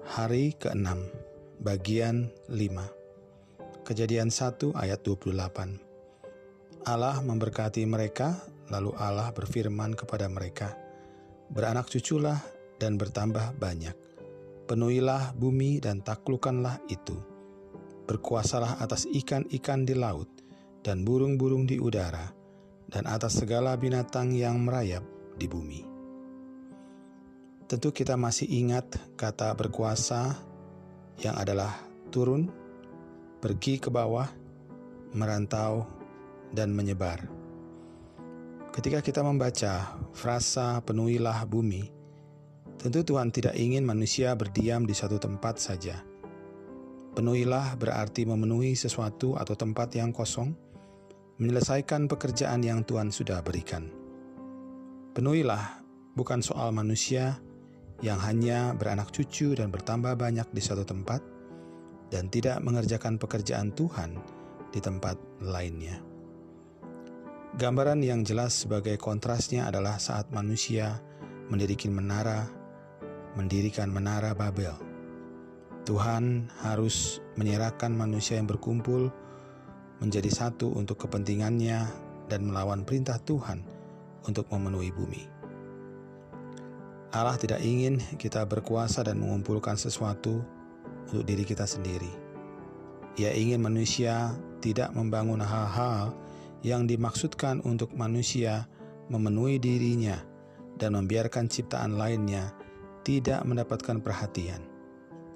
Hari ke-6 Bagian 5 Kejadian 1 ayat 28 Allah memberkati mereka, lalu Allah berfirman kepada mereka, Beranak cuculah dan bertambah banyak. Penuhilah bumi dan taklukanlah itu. Berkuasalah atas ikan-ikan di laut dan burung-burung di udara, dan atas segala binatang yang merayap di bumi. Tentu kita masih ingat kata berkuasa yang adalah turun, pergi ke bawah, merantau, dan menyebar. Ketika kita membaca frasa penuhilah bumi, tentu Tuhan tidak ingin manusia berdiam di satu tempat saja. Penuhilah berarti memenuhi sesuatu atau tempat yang kosong, menyelesaikan pekerjaan yang Tuhan sudah berikan. Penuhilah bukan soal manusia, yang hanya beranak cucu dan bertambah banyak di suatu tempat dan tidak mengerjakan pekerjaan Tuhan di tempat lainnya. Gambaran yang jelas sebagai kontrasnya adalah saat manusia mendirikan menara, mendirikan menara Babel. Tuhan harus menyerahkan manusia yang berkumpul menjadi satu untuk kepentingannya dan melawan perintah Tuhan untuk memenuhi bumi. Allah tidak ingin kita berkuasa dan mengumpulkan sesuatu untuk diri kita sendiri. Ia ingin manusia tidak membangun hal-hal yang dimaksudkan untuk manusia memenuhi dirinya dan membiarkan ciptaan lainnya tidak mendapatkan perhatian,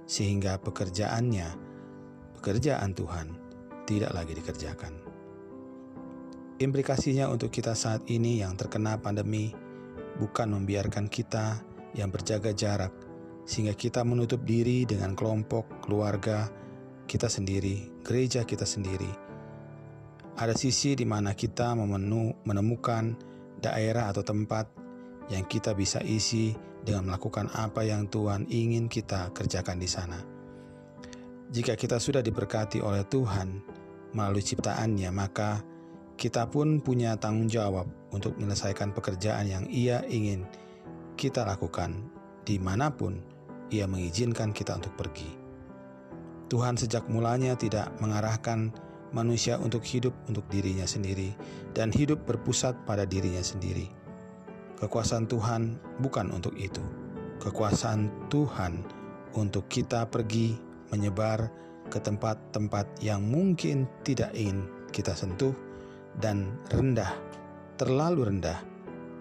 sehingga pekerjaannya, pekerjaan Tuhan, tidak lagi dikerjakan. Implikasinya untuk kita saat ini yang terkena pandemi bukan membiarkan kita yang berjaga jarak, sehingga kita menutup diri dengan kelompok, keluarga kita sendiri, gereja kita sendiri. Ada sisi di mana kita memenu, menemukan daerah atau tempat yang kita bisa isi dengan melakukan apa yang Tuhan ingin kita kerjakan di sana. Jika kita sudah diberkati oleh Tuhan melalui ciptaannya, maka kita pun punya tanggung jawab untuk menyelesaikan pekerjaan yang Ia ingin kita lakukan di mana pun Ia mengizinkan kita untuk pergi. Tuhan sejak mulanya tidak mengarahkan manusia untuk hidup untuk dirinya sendiri dan hidup berpusat pada dirinya sendiri. Kekuasaan Tuhan bukan untuk itu. Kekuasaan Tuhan untuk kita pergi menyebar ke tempat-tempat yang mungkin tidak ingin kita sentuh dan rendah, terlalu rendah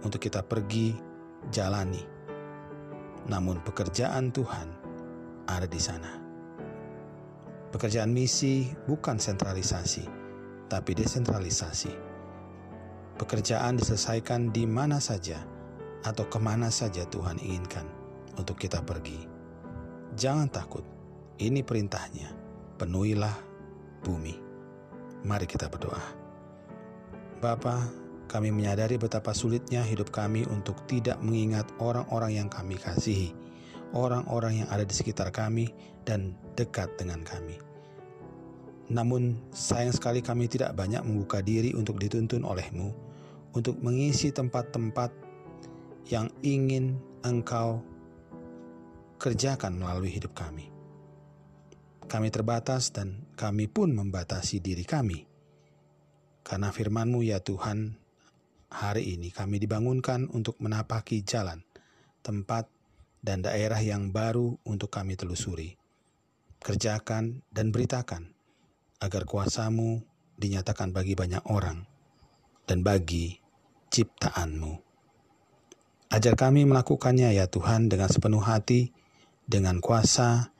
untuk kita pergi jalani. Namun pekerjaan Tuhan ada di sana. Pekerjaan misi bukan sentralisasi, tapi desentralisasi. Pekerjaan diselesaikan di mana saja atau ke mana saja Tuhan inginkan untuk kita pergi. Jangan takut, ini perintahnya, penuhilah bumi. Mari kita berdoa. Bapa, kami menyadari betapa sulitnya hidup kami untuk tidak mengingat orang-orang yang kami kasihi, orang-orang yang ada di sekitar kami dan dekat dengan kami. Namun, sayang sekali kami tidak banyak membuka diri untuk dituntun olehmu, untuk mengisi tempat-tempat yang ingin engkau kerjakan melalui hidup kami. Kami terbatas dan kami pun membatasi diri kami karena firman-Mu ya Tuhan, hari ini kami dibangunkan untuk menapaki jalan, tempat, dan daerah yang baru untuk kami telusuri. Kerjakan dan beritakan agar kuasamu dinyatakan bagi banyak orang dan bagi ciptaanmu. Ajar kami melakukannya ya Tuhan dengan sepenuh hati, dengan kuasa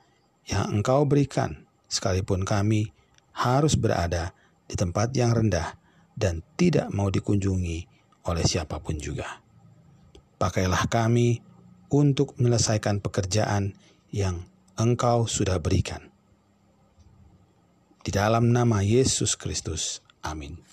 yang Engkau berikan, sekalipun kami harus berada di tempat yang rendah dan tidak mau dikunjungi oleh siapa pun juga. Pakailah kami untuk menyelesaikan pekerjaan yang Engkau sudah berikan. Di dalam nama Yesus Kristus, amin.